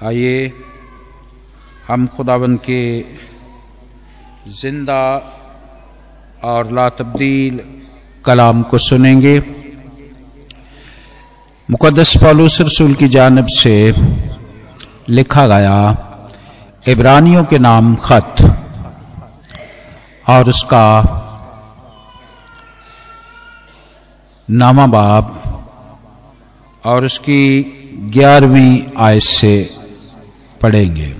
आइए, हम खुदावन के ज़िंदा और ला तब्दील कलाम को सुनेंगे। मुकदस पालूस रसूल की जानब से लिखा गया, इब्रानियों के नाम खत और उसका नामा बाब और उसकी ग्यारहवीं आयत से पढ़ेंगे।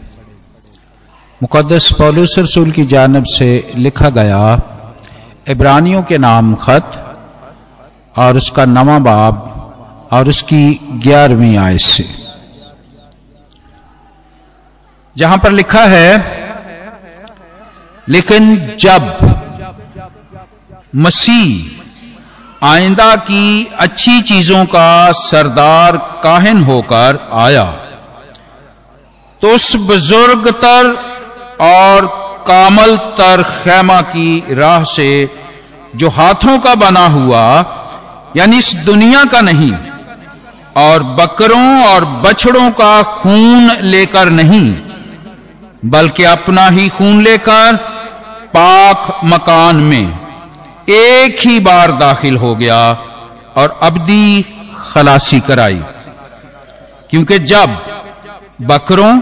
मुकदस पौलूस रसूल की जानब से लिखा गया, इब्रानियों के नाम खत और उसका नवा बाब और उसकी ग्यारहवीं आयत से। जहाँ पर लिखा है, लेकिन जब मसीह आइंदा की अच्छी चीज़ों का सरदार काहिन होकर आया तो उस बुज़ुर्ग तर और कामल तर खैमा की राह से जो हाथों का बना हुआ, यानी इस दुनिया का नहीं, और बकरों और बछड़ों का खून लेकर नहीं, बल्कि अपना ही खून लेकर पाक मकान में एक ही बार दाखिल हो गया और अबदी खलासी कराई। क्योंकि जब बकरों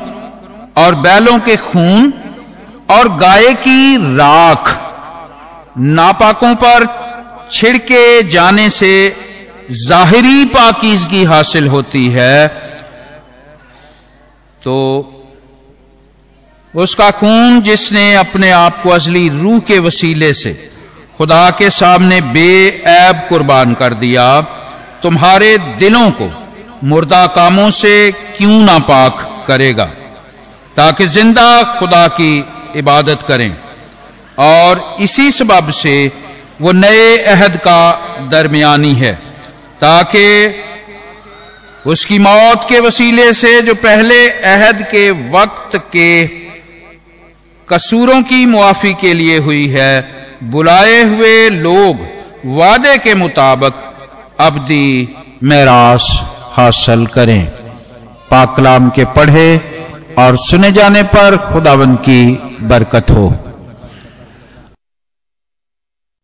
और बैलों के खून और गाय की राख नापाकों पर छिड़के जाने से जाहिरी पाकिजगी हासिल होती है तो उसका खून जिसने अपने आप को अजली रूह के वसीले से खुदा के सामने बेऐब कुर्बान कर दिया, तुम्हारे दिलों को मुर्दा कामों से क्यों ना पाक करेगा? ताकि ज़िंदा खुदा की इबादत करें। और इसी सबब से वो नए अहद का दरमियानी है, ताकि उसकी मौत के वसीले से जो पहले अहद के वक्त के कसूरों की मुआफी के लिए हुई है, बुलाए हुए लोग वादे के मुताबिक अबदी मेरास हासिल करें। पाकलाम के पढ़े और सुने जाने पर खुदावन की बरकत हो।